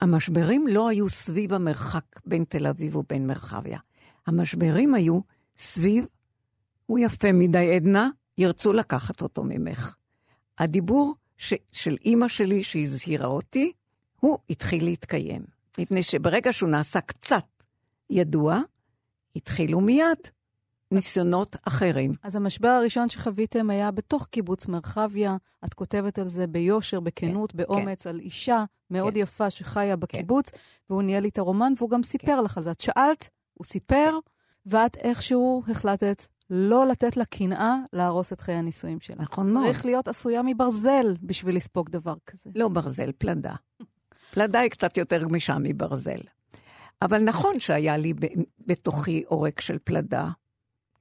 [SPEAKER 3] המשברים לא היו סביב המרחק בין תל אביב ובין מרחביה. המשברים היו סביב, הוא יפה מדי, עדנה, ירצו לקחת אותו ממך. הדיבור ש, של אימא שלי שהזהירה אותי, הוא התחיל להתקיים. מפני שברגע שהוא נעשה קצת ידוע, התחילו מיד ניסיונות אחרים.
[SPEAKER 2] אז המשבר הראשון שחוויתם היה בתוך קיבוץ מרחביה. את כותבת על זה ביושר, בכנות, כן, באומץ, כן. על אישה מאוד כן. יפה שחיה בקיבוץ, כן. והוא ניהל את הרומן, והוא גם סיפר כן. לך על זה. את שאלת, הוא סיפר, ואת איכשהו החלטת לא לתת לה קנאה להרוס את חיי הנישואים שלה.
[SPEAKER 3] נכון מאוד.
[SPEAKER 2] צריך להיות עשויה מברזל בשביל לספוג דבר כזה.
[SPEAKER 3] לא ברזל, פלדה. פלדה היא קצת יותר גמישה מברזל. אבל נכון שהיה לי בתוכי עורק של פלדה,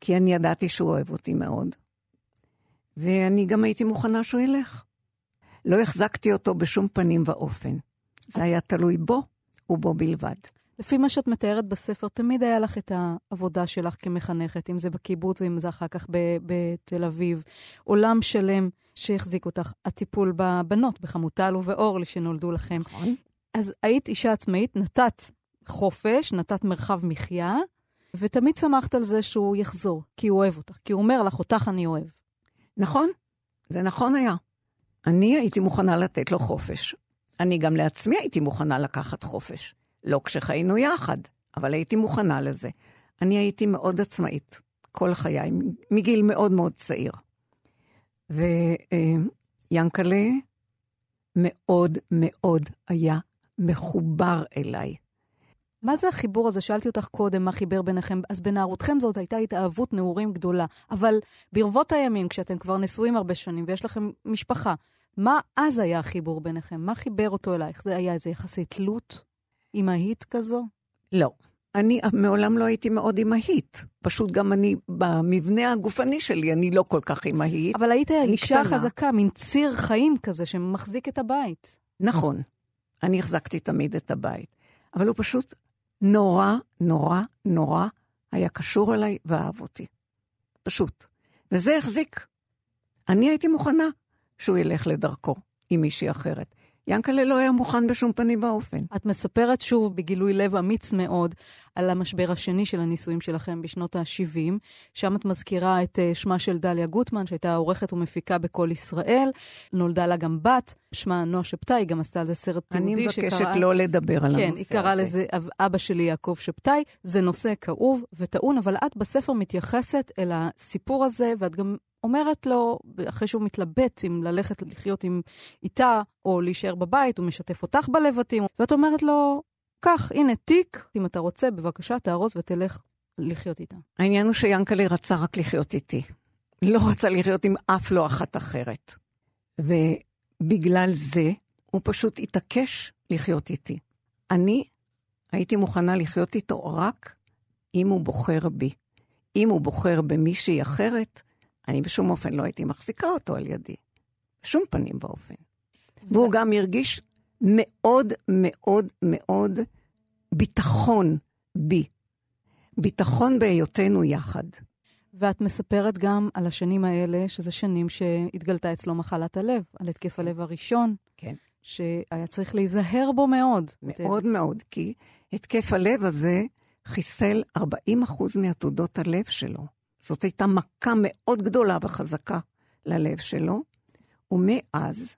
[SPEAKER 3] כי אני ידעתי שהוא אוהב אותי מאוד. ואני גם הייתי מוכנה שהוא ילך. לא החזקתי אותו בשום פנים ואופן. זה היה תלוי בו ובו בלבד.
[SPEAKER 2] לפי מה שאת מתארת בספר, תמיד היה לך את העבודה שלך כמחנכת, אם זה בקיבוץ ואם זה אחר כך בתל אביב. עולם שלם שהחזיק אותך, הטיפול בבנות, בחמוטל ובאורלי שנולדו לכם.
[SPEAKER 3] נכון.
[SPEAKER 2] אז היית אישה עצמאית, נתת חופש, נתת מרחב מחיה, ותמיד שמחת על זה שהוא יחזור, כי הוא אוהב אותך, כי הוא אומר לך, אותך אני אוהב.
[SPEAKER 3] נכון, זה נכון היה. אני הייתי מוכנה לתת לו חופש. אני גם לעצמי הייתי מוכנה לקחת חופש. לא כשחיינו יחד, אבל הייתי מוכנה לזה. אני הייתי מאוד עצמאית, כל חיי, מגיל מאוד מאוד צעיר. ויאנקלה מאוד מאוד היה מחובר אליי.
[SPEAKER 2] מה זה החיבור הזה? שאלתי אותך קודם, מה חיבר ביניכם? אז בנערותכם זאת הייתה התאהבות נעורים גדולה. אבל ברבות הימים, כשאתם כבר נשואים הרבה שנים ויש לכם משפחה, מה אז היה החיבור ביניכם? מה חיבר אותו אלייך? זה היה איזה יחסי תלות? אמהית כזו?
[SPEAKER 3] לא. אני מעולם לא הייתי מאוד אמהית. פשוט גם אני, במבנה הגופני שלי, אני לא כל כך אמהית.
[SPEAKER 2] אבל היית אישה חזקה, מין ציר חיים כזה שמחזיק את הבית.
[SPEAKER 3] נכון. אני החזקתי תמיד את הבית. אבל הוא פשוט נורא, נורא, נורא היה קשור אליי ואהב אותי. פשוט. וזה החזיק. אני הייתי מוכנה שהוא ילך לדרכו עם מישהי אחרת. ינקלה לא היה מוכן בשום פנים ואופן.
[SPEAKER 2] את מספרת שוב בגילוי לב אמיץ מאוד על המשבר השני של הנישואים שלכם בשנות ה-70. שם את מזכירה את uh, שמה של דליה גוטמן, שהייתה עורכת ומפיקה בקול ישראל. נולדה לה גם בת, שמה נועה שבתאי, היא גם עשתה על זה סרט תיעודי
[SPEAKER 3] שקרא... אני מבקשת לא לדבר על
[SPEAKER 2] כן,
[SPEAKER 3] הנושא
[SPEAKER 2] הזה. כן, היא קראה לזה אבא שלי יעקב שבתאי. זה נושא כאוב וטעון, אבל את בספר מתייחסת אל הסיפור הזה, ואת גם אומרת לו, אחרי שהוא מתלבט אם ללכת לחיות עם איתה או להישאר בבית, הוא משתף אותך בלבטים, ואת אומרת לו, קח, הנה תיק, אם אתה רוצה, בבקשה, תארוז ותלך לחיות איתה.
[SPEAKER 3] העניין הוא שיאנקל'ה רצה רק לחיות איתי. לא רצה לחיות עם אף לא אחת אחרת. ובגלל זה הוא פשוט התעקש לחיות איתי. אני הייתי מוכנה לחיות איתו רק אם הוא בוחר בי. אם הוא בוחר במישהי אחרת, אני בשום אופן לא הייתי מחזיקה אותו על ידי. בשום פנים ואופן. והוא גם הרגיש מאוד מאוד מאוד ביטחון בי. ביטחון בהיותנו יחד.
[SPEAKER 2] ואת מספרת גם על השנים האלה, שזה שנים שהתגלתה אצלו מחלת הלב, על התקף הלב הראשון.
[SPEAKER 3] כן.
[SPEAKER 2] שהיה צריך להיזהר בו מאוד.
[SPEAKER 3] מאוד מאוד, כי התקף הלב הזה חיסל 40% מעתודות הלב שלו. זאת הייתה מכה מאוד גדולה וחזקה ללב שלו, ומאז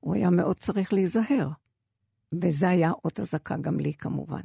[SPEAKER 3] הוא היה מאוד צריך להיזהר. וזה היה אות אזעקה גם לי, כמובן.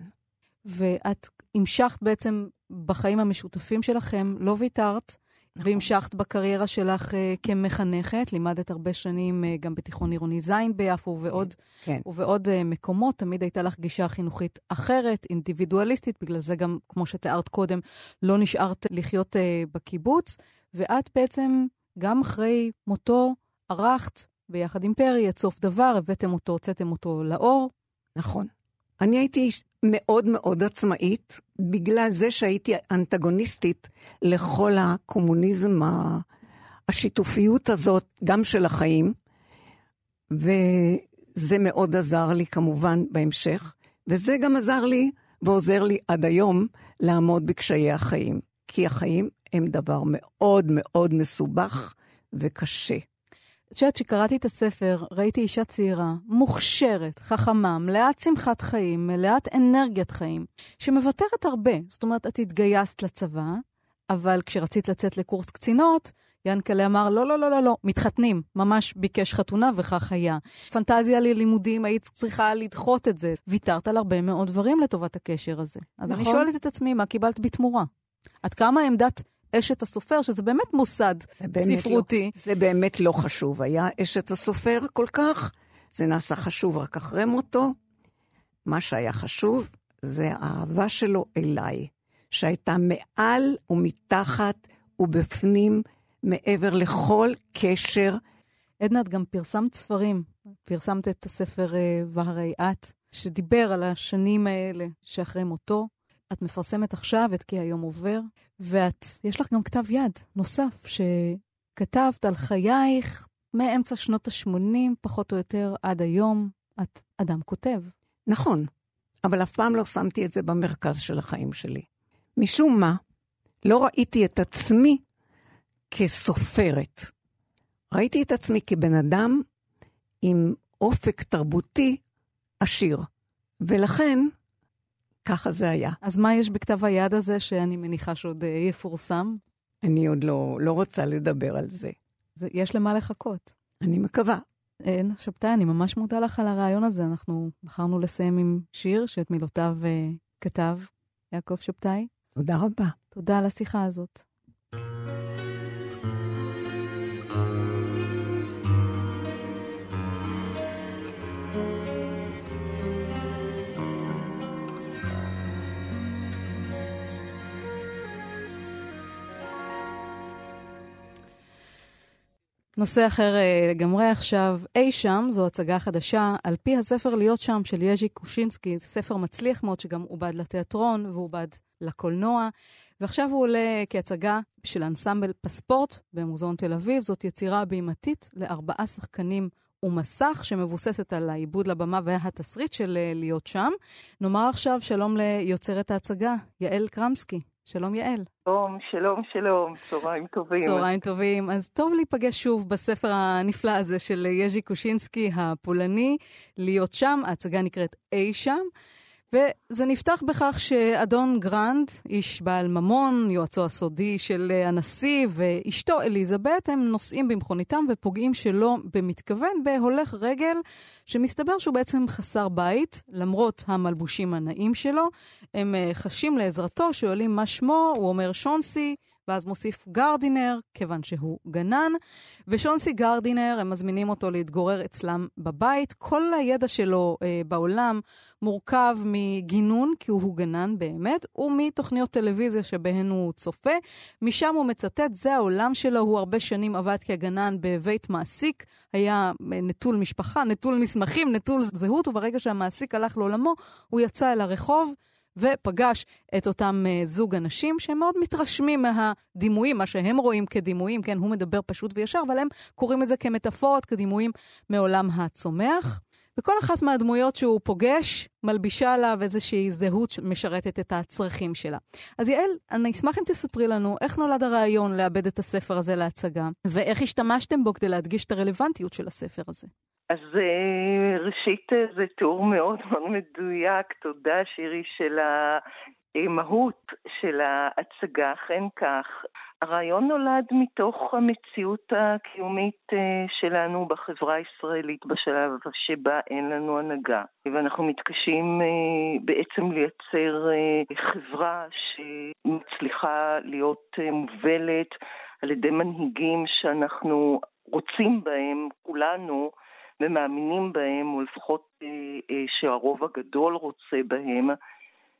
[SPEAKER 2] ואת המשכת בעצם בחיים המשותפים שלכם, לא ויתרת, נכון. והמשכת בקריירה שלך uh, כמחנכת, לימדת הרבה שנים uh, גם בתיכון עירוני ז' ביפו ובעוד, כן. ובעוד uh, מקומות. תמיד הייתה לך גישה חינוכית אחרת, אינדיבידואליסטית, בגלל זה גם, כמו שתיארת קודם, לא נשארת לחיות uh, בקיבוץ. ואת בעצם, גם אחרי מותו, ערכת ביחד עם פרי את סוף דבר, הבאתם אותו, הוצאתם אותו לאור.
[SPEAKER 3] נכון. אני הייתי מאוד מאוד עצמאית, בגלל זה שהייתי אנטגוניסטית לכל הקומוניזם, השיתופיות הזאת, גם של החיים, וזה מאוד עזר לי כמובן בהמשך, וזה גם עזר לי ועוזר לי עד היום לעמוד בקשיי החיים, כי החיים הם דבר מאוד מאוד מסובך וקשה.
[SPEAKER 2] את יודעת, כשקראתי את הספר, ראיתי אישה צעירה, מוכשרת, חכמה, מלאת שמחת חיים, מלאת אנרגיית חיים, שמוותרת הרבה. זאת אומרת, את התגייסת לצבא, אבל כשרצית לצאת לקורס קצינות, ינקלה אמר, לא, לא, לא, לא, לא, מתחתנים. ממש ביקש חתונה וכך היה. פנטזיה ללימודים, היית צריכה לדחות את זה. ויתרת על הרבה מאוד דברים לטובת הקשר הזה. אז נכון. אני שואלת את עצמי, מה קיבלת בתמורה? עד כמה עמדת אשת הסופר, שזה באמת מוסד זה באמת ספרותי.
[SPEAKER 3] לא, זה באמת לא חשוב היה אשת הסופר כל כך, זה נעשה חשוב רק אחרי מותו. מה שהיה חשוב זה האהבה שלו אליי, שהייתה מעל ומתחת ובפנים, מעבר לכל קשר.
[SPEAKER 2] עדנה, את גם פרסמת ספרים. פרסמת את הספר uh, והרי את, שדיבר על השנים האלה שאחרי מותו. את מפרסמת עכשיו את כי היום עובר, ואת, יש לך גם כתב יד נוסף שכתבת על חייך מאמצע שנות ה-80, פחות או יותר, עד היום. את אדם כותב.
[SPEAKER 3] נכון, אבל אף פעם לא שמתי את זה במרכז של החיים שלי. משום מה, לא ראיתי את עצמי כסופרת. ראיתי את עצמי כבן אדם עם אופק תרבותי עשיר. ולכן ככה זה היה.
[SPEAKER 2] אז מה יש בכתב היד הזה שאני מניחה שעוד אה, יפורסם?
[SPEAKER 3] אני עוד לא, לא רוצה לדבר על זה.
[SPEAKER 2] זה. יש למה לחכות.
[SPEAKER 3] אני מקווה.
[SPEAKER 2] אין, שבתאי, אני ממש מודה לך על הרעיון הזה. אנחנו בחרנו לסיים עם שיר שאת מילותיו uh, כתב יעקב שבתאי.
[SPEAKER 3] תודה רבה.
[SPEAKER 2] תודה על השיחה הזאת. נושא אחר אה, לגמרי עכשיו, אי שם, זו הצגה חדשה, על פי הספר להיות שם של יז'י קושינסקי, ספר מצליח מאוד שגם עובד לתיאטרון ועובד לקולנוע, ועכשיו הוא עולה כהצגה של אנסמבל פספורט במוזיאון תל אביב. זאת יצירה בימתית לארבעה שחקנים ומסך, שמבוססת על העיבוד לבמה והתסריט של אה, להיות שם. נאמר עכשיו שלום ליוצרת ההצגה, יעל קרמסקי. שלום יעל.
[SPEAKER 4] שלום, שלום, שלום, צהריים טובים.
[SPEAKER 2] צהריים טובים. אז טוב להיפגש שוב בספר הנפלא הזה של יז'י קושינסקי, הפולני, להיות שם, ההצגה נקראת אי שם. וזה נפתח בכך שאדון גרנד, איש בעל ממון, יועצו הסודי של הנשיא, ואשתו אליזבת, הם נוסעים במכוניתם ופוגעים שלא במתכוון בהולך רגל, שמסתבר שהוא בעצם חסר בית, למרות המלבושים הנאים שלו. הם אה, חשים לעזרתו, שואלים מה שמו, הוא אומר שונסי. ואז מוסיף גרדינר, כיוון שהוא גנן, ושונסי גרדינר, הם מזמינים אותו להתגורר אצלם בבית. כל הידע שלו אה, בעולם מורכב מגינון, כי הוא גנן באמת, ומתוכניות טלוויזיה שבהן הוא צופה. משם הוא מצטט, זה העולם שלו, הוא הרבה שנים עבד כגנן בבית מעסיק, היה נטול משפחה, נטול מסמכים, נטול זהות, וברגע שהמעסיק הלך לעולמו, הוא יצא אל הרחוב. ופגש את אותם uh, זוג אנשים שהם מאוד מתרשמים מהדימויים, מה שהם רואים כדימויים, כן, הוא מדבר פשוט וישר, אבל הם קוראים את זה כמטאפורות, כדימויים מעולם הצומח. וכל אחת מהדמויות שהוא פוגש מלבישה עליו איזושהי זהות שמשרתת את הצרכים שלה. אז יעל, אני אשמח אם תספרי לנו איך נולד הרעיון לאבד את הספר הזה להצגה, ואיך השתמשתם בו כדי להדגיש את הרלוונטיות של הספר הזה.
[SPEAKER 4] אז אה, ראשית אה, זה תיאור מאוד מאוד מדויק, תודה שירי של המהות של ההצגה, אכן כך. הרעיון נולד מתוך המציאות הקיומית אה, שלנו בחברה הישראלית בשלב שבה אין לנו הנהגה. ואנחנו מתקשים בעצם לייצר חברה שמצליחה להיות מובלת על ידי מנהיגים שאנחנו רוצים בהם, כולנו, ומאמינים בהם, או לפחות אה, אה, שהרוב הגדול רוצה בהם.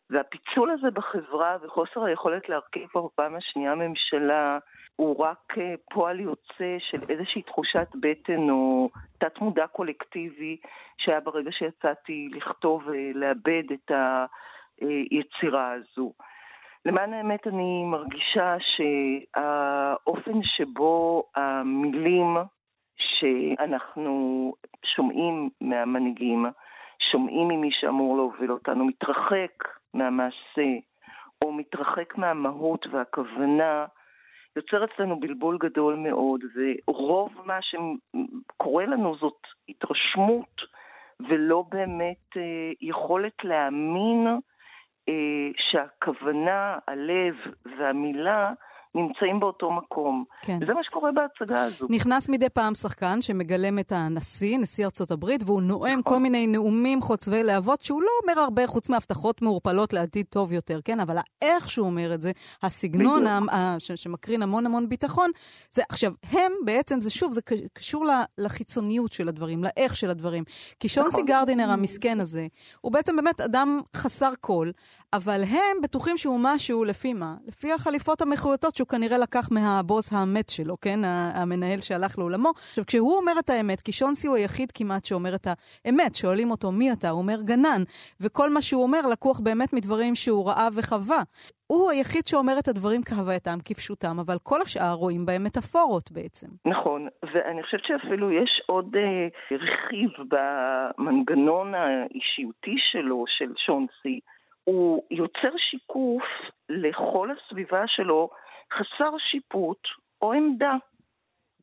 [SPEAKER 4] והפיצול הזה בחברה וחוסר היכולת להרכיב בפעם השנייה ממשלה הוא רק אה, פועל יוצא של איזושהי תחושת בטן או תת-מודע קולקטיבי שהיה ברגע שיצאתי לכתוב ולאבד את היצירה הזו. למען האמת אני מרגישה שהאופן שבו המילים שאנחנו שומעים מהמנהיגים, שומעים ממי שאמור להוביל אותנו, מתרחק מהמעשה או מתרחק מהמהות והכוונה, יוצר אצלנו בלבול גדול מאוד, ורוב מה שקורה לנו זאת התרשמות ולא באמת אה, יכולת להאמין אה, שהכוונה, הלב והמילה נמצאים באותו מקום. כן. וזה מה שקורה בהצגה הזו.
[SPEAKER 2] נכנס מדי פעם שחקן שמגלם את הנשיא, נשיא ארצות הברית, והוא נואם נכון. כל מיני נאומים חוצבי להבות, שהוא לא אומר הרבה חוץ מהבטחות מעורפלות לעתיד טוב יותר, כן? אבל האיך שהוא אומר את זה, הסגנון ה- ש- שמקרין המון המון ביטחון, זה עכשיו, הם בעצם, זה שוב, זה קשור לחיצוניות של הדברים, לאיך של הדברים. כי שונסי נכון. גרדינר המסכן הזה, הוא בעצם באמת אדם חסר קול, אבל הם בטוחים שהוא משהו, לפי מה? לפי החליפות המחויטות שהוא כנראה לקח מהבוס המת שלו, כן? המנהל שהלך לעולמו. עכשיו, כשהוא אומר את האמת, כי שונסי הוא היחיד כמעט שאומר את האמת, שואלים אותו מי אתה, הוא אומר גנן, וכל מה שהוא אומר לקוח באמת מדברים שהוא ראה וחווה. הוא היחיד שאומר את הדברים כהווייתם, כפשוטם, אבל כל השאר רואים בהם מטאפורות בעצם.
[SPEAKER 4] נכון, ואני חושבת שאפילו יש עוד אה, רכיב במנגנון האישיותי שלו, של שונסי. הוא יוצר שיקוף לכל הסביבה שלו חסר שיפוט או עמדה.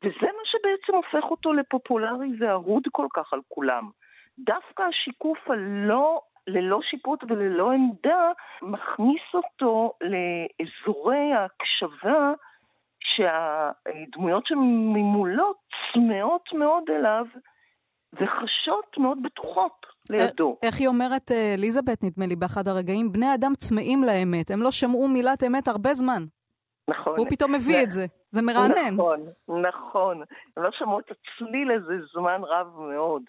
[SPEAKER 4] וזה מה שבעצם הופך אותו לפופולרי ואהוד כל כך על כולם. דווקא השיקוף הלא, ללא שיפוט וללא עמדה מכניס אותו לאזורי ההקשבה שהדמויות שממולו צמאות מאוד אליו וחשות מאוד בטוחות לידו.
[SPEAKER 2] איך היא אומרת, אה, אליזבת, נדמה לי, באחד הרגעים, בני אדם צמאים לאמת, הם לא שמעו מילת אמת הרבה זמן.
[SPEAKER 4] נכון.
[SPEAKER 2] הוא פתאום מביא זה... את זה, זה מרענן.
[SPEAKER 4] נכון, נכון. הם לא שמעו את הצליל הזה זמן רב מאוד.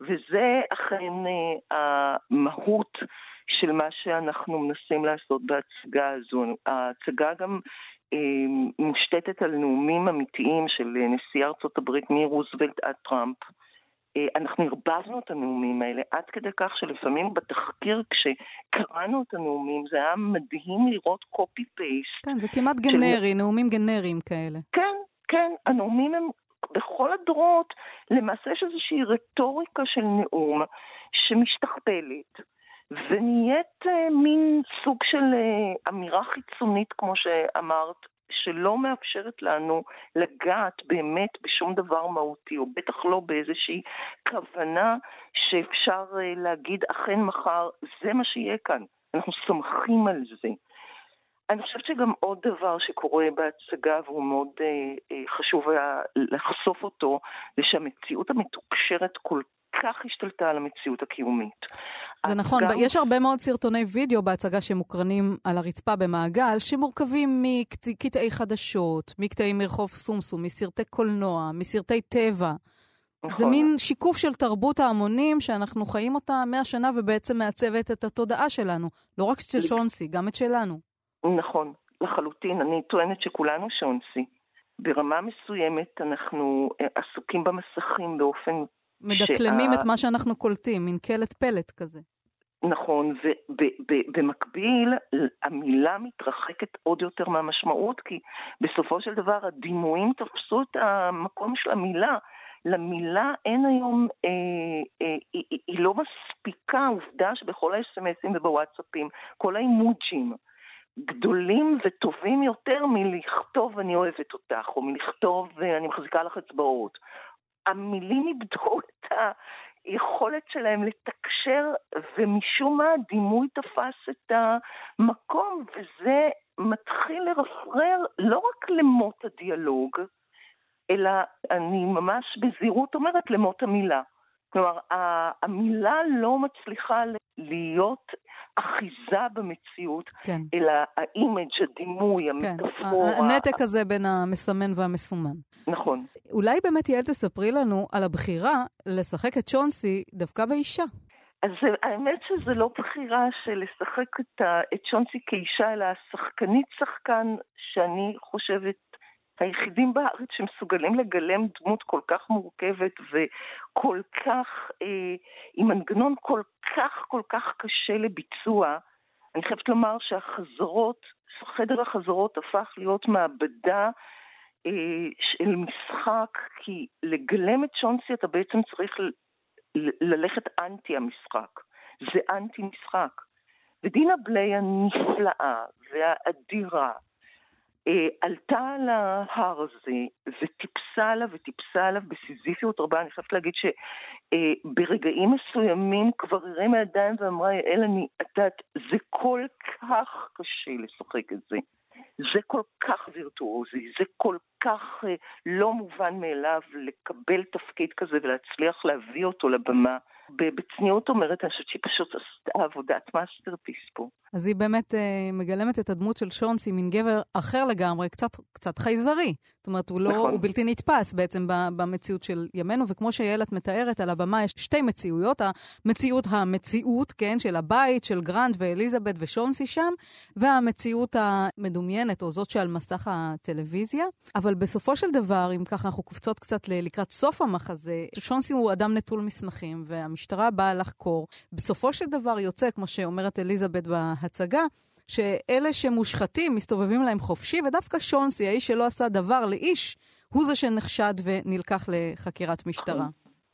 [SPEAKER 4] וזה אכן אה, המהות של מה שאנחנו מנסים לעשות בהצגה הזו. ההצגה גם אה, מושתתת על נאומים אמיתיים של נשיא ארצות הברית מרוזוולט עד טראמפ. אה, אנחנו ערבבנו את הנאומים האלה עד כדי כך שלפעמים בתחקיר כשקראנו את הנאומים זה היה מדהים לראות קופי פייסט.
[SPEAKER 2] כן, זה כמעט גנרי, של... נאומים גנריים כאלה.
[SPEAKER 4] כן, כן, הנאומים הם בכל הדורות למעשה יש איזושהי רטוריקה של נאום שמשתכפלת. ונהיית uh, מין סוג של uh, אמירה חיצונית, כמו שאמרת, שלא מאפשרת לנו לגעת באמת בשום דבר מהותי, או בטח לא באיזושהי כוונה שאפשר uh, להגיד, אכן מחר זה מה שיהיה כאן. אנחנו סומכים על זה. אני חושבת שגם עוד דבר שקורה בהצגה, והוא מאוד אה, אה, חשוב היה לחשוף אותו, זה שהמציאות המתוקשרת כל כך השתלטה על המציאות הקיומית.
[SPEAKER 2] זה נכון, גם... יש הרבה מאוד סרטוני וידאו בהצגה שמוקרנים על הרצפה במעגל, שמורכבים מקטעי חדשות, מקטעים מרחוב סומסום, מסרטי קולנוע, מסרטי טבע. נכון. זה מין שיקוף של תרבות ההמונים שאנחנו חיים אותה מאה שנה ובעצם מעצבת את התודעה שלנו. לא רק של שונסי, גם את שלנו.
[SPEAKER 4] נכון, לחלוטין. אני טוענת שכולנו שונסי. ברמה מסוימת אנחנו אה, עסוקים במסכים באופן
[SPEAKER 2] מדקלמים שה... את מה שאנחנו קולטים, מין קלט פלט כזה.
[SPEAKER 4] נכון, ובמקביל המילה מתרחקת עוד יותר מהמשמעות, כי בסופו של דבר הדימויים תפסו את המקום של המילה. למילה אין היום, אה, אה, היא, היא לא מספיקה, עובדה שבכל האס.אם.אסים ובוואטסאפים, כל האימוג'ים, גדולים וטובים יותר מלכתוב אני אוהבת אותך, או מלכתוב אני מחזיקה לך אצבעות, המילים איבדו את היכולת שלהם לתקשר, ומשום מה הדימוי תפס את המקום, וזה מתחיל לרפרר לא רק למות הדיאלוג, אלא אני ממש בזהירות אומרת למות המילה. כלומר, המילה לא מצליחה להיות אחיזה במציאות, כן. אלא ה image, הדימוי, כן. המטאפורה.
[SPEAKER 2] הנתק הזה בין המסמן והמסומן.
[SPEAKER 4] נכון.
[SPEAKER 2] אולי באמת, יעל, תספרי לנו על הבחירה לשחק את צ'ונסי דווקא באישה.
[SPEAKER 4] אז האמת שזה לא בחירה של לשחק את, את צ'ונסי כאישה, אלא שחקנית שחקן שאני חושבת היחידים בארץ שמסוגלים לגלם דמות כל כך מורכבת וכל כך, אה, עם מנגנון כל כך כל כך קשה לביצוע. אני חייבת לומר שהחזרות, חדר החזרות הפך להיות מעבדה אה, של משחק, כי לגלם את שונסי אתה בעצם צריך ללכת אנטי המשחק. זה אנטי משחק. ודינה בליי הנפלאה והאדירה עלתה על ההר הזה וטיפסה עליו וטיפסה עליו בסיזיפיות רבה. אני חייבת להגיד שברגעים אה, מסוימים כבר הרימה ידיים ואמרה, יעל, אני, את יודעת, זה כל כך קשה לשחק את זה. זה כל כך וירטואוזי, זה כל כך אה, לא מובן מאליו לקבל תפקיד כזה ולהצליח להביא אותו לבמה. בצניעות אומרת, אני חושבת שהיא פשוט עשתה עבודת masterpiece פה.
[SPEAKER 2] אז היא באמת אה, מגלמת את הדמות של צ'ונסי, מין גבר אחר לגמרי, קצת, קצת חייזרי. זאת אומרת, הוא, לא, נכון. הוא בלתי נתפס בעצם במציאות של ימינו, וכמו שאיילת מתארת, על הבמה יש שתי מציאויות. המציאות המציאות, כן, של הבית, של גרנד ואליזבת וצ'ונסי שם, והמציאות המדומיינת, או זאת שעל מסך הטלוויזיה. אבל בסופו של דבר, אם ככה אנחנו קופצות קצת לקראת סוף המחזה, שונסי הוא אדם נטול מסמכים, והמשטרה באה לחקור. בסופו של דבר יוצא, כמו שאומרת אליזבת בהצגה, שאלה שמושחתים מסתובבים להם חופשי, ודווקא שונסי, האיש שלא עשה דבר לאיש, הוא זה שנחשד ונלקח לחקירת משטרה.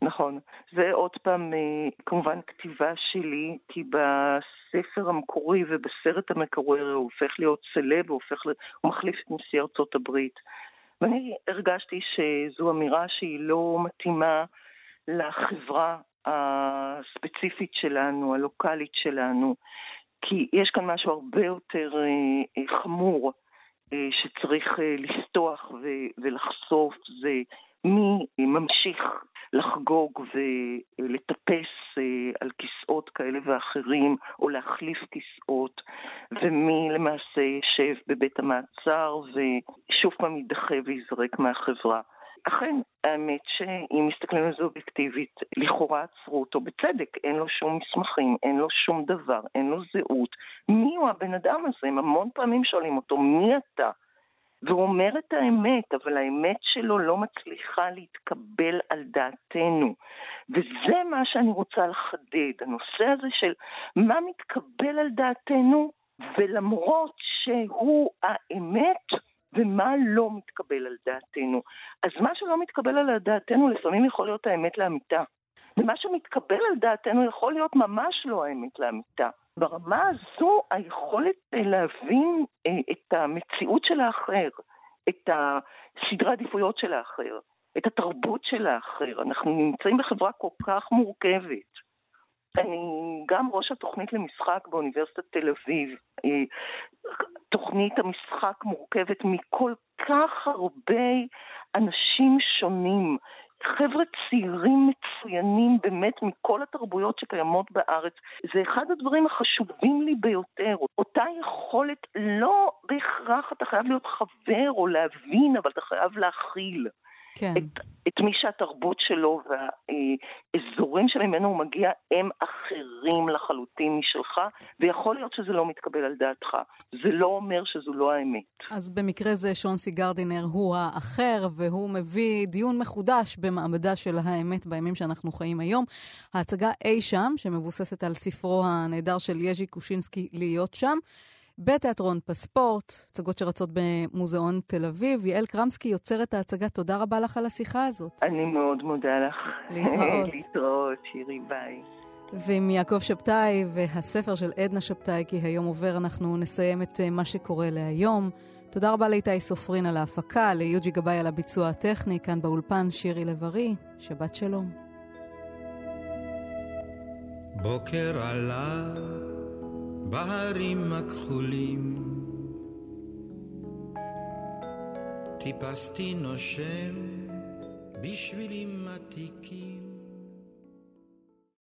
[SPEAKER 4] נכון. זה עוד פעם, אה, כמובן, כתיבה שלי, כי בספר המקורי ובסרט המקורי הוא הופך להיות סלב, הוא, הופך, הוא מחליף את נשיא ארצות הברית. ואני הרגשתי שזו אמירה שהיא לא מתאימה לחברה הספציפית שלנו, הלוקאלית שלנו, כי יש כאן משהו הרבה יותר אה, אה, חמור אה, שצריך לסטוח ולחשוף, זה מי ממשיך לחגוג ולטפס אה, על כיסאות כאלה ואחרים, או להחליף כיסאות, ומי למעשה יושב בבית המעצר ושוב פעם יידחה וייזרק מהחברה. אכן, האמת שאם מסתכלים על זה אובייקטיבית, לכאורה עצרו אותו בצדק, אין לו שום מסמכים, אין לו שום דבר, אין לו זהות. מי הוא הבן אדם הזה? הם המון פעמים שואלים אותו, מי אתה? והוא אומר את האמת, אבל האמת שלו לא מצליחה להתקבל על דעתנו. וזה מה שאני רוצה לחדד, הנושא הזה של מה מתקבל על דעתנו, ולמרות שהוא האמת, ומה לא מתקבל על דעתנו. אז מה שלא מתקבל על דעתנו לפעמים יכול להיות האמת לאמיתה. ומה שמתקבל על דעתנו יכול להיות ממש לא האמת לאמיתה. ברמה הזו היכולת אה, להבין אה, את המציאות של האחר, את הסדרי העדיפויות של האחר, את התרבות של האחר. אנחנו נמצאים בחברה כל כך מורכבת. אני גם ראש התוכנית למשחק באוניברסיטת תל אביב. אה, תוכנית המשחק מורכבת מכל כך הרבה אנשים שונים, חבר'ה צעירים מצוינים באמת מכל התרבויות שקיימות בארץ. זה אחד הדברים החשובים לי ביותר. אותה יכולת, לא בהכרח אתה חייב להיות חבר או להבין, אבל אתה חייב להכיל. כן. את, את מי שהתרבות שלו והאזורים שממנו הוא מגיע הם אחרים לחלוטין משלך, ויכול להיות שזה לא מתקבל על דעתך. זה לא אומר שזו לא האמת.
[SPEAKER 2] אז במקרה זה שונסי גרדינר הוא האחר, והוא מביא דיון מחודש במעמדה של האמת בימים שאנחנו חיים היום. ההצגה אי שם, שמבוססת על ספרו הנהדר של יז'י קושינסקי, להיות שם. בתיאטרון פספורט, הצגות שרצות במוזיאון תל אביב. יעל קרמסקי יוצרת ההצגה, תודה רבה לך על השיחה הזאת.
[SPEAKER 4] אני מאוד מודה לך.
[SPEAKER 2] להתראות. *laughs*
[SPEAKER 4] להתראות, שירי, ביי.
[SPEAKER 2] ועם יעקב שבתאי והספר של עדנה שבתאי, כי היום עובר, אנחנו נסיים את אה, מה שקורה להיום. תודה רבה לאיתי סופרין על ההפקה, ליוג'י גבאי על הביצוע הטכני, כאן באולפן שירי לב-ארי, שבת שלום.
[SPEAKER 5] בוקר עלה בהרים הכחולים. טיפסתי נושם בשבילים עתיקים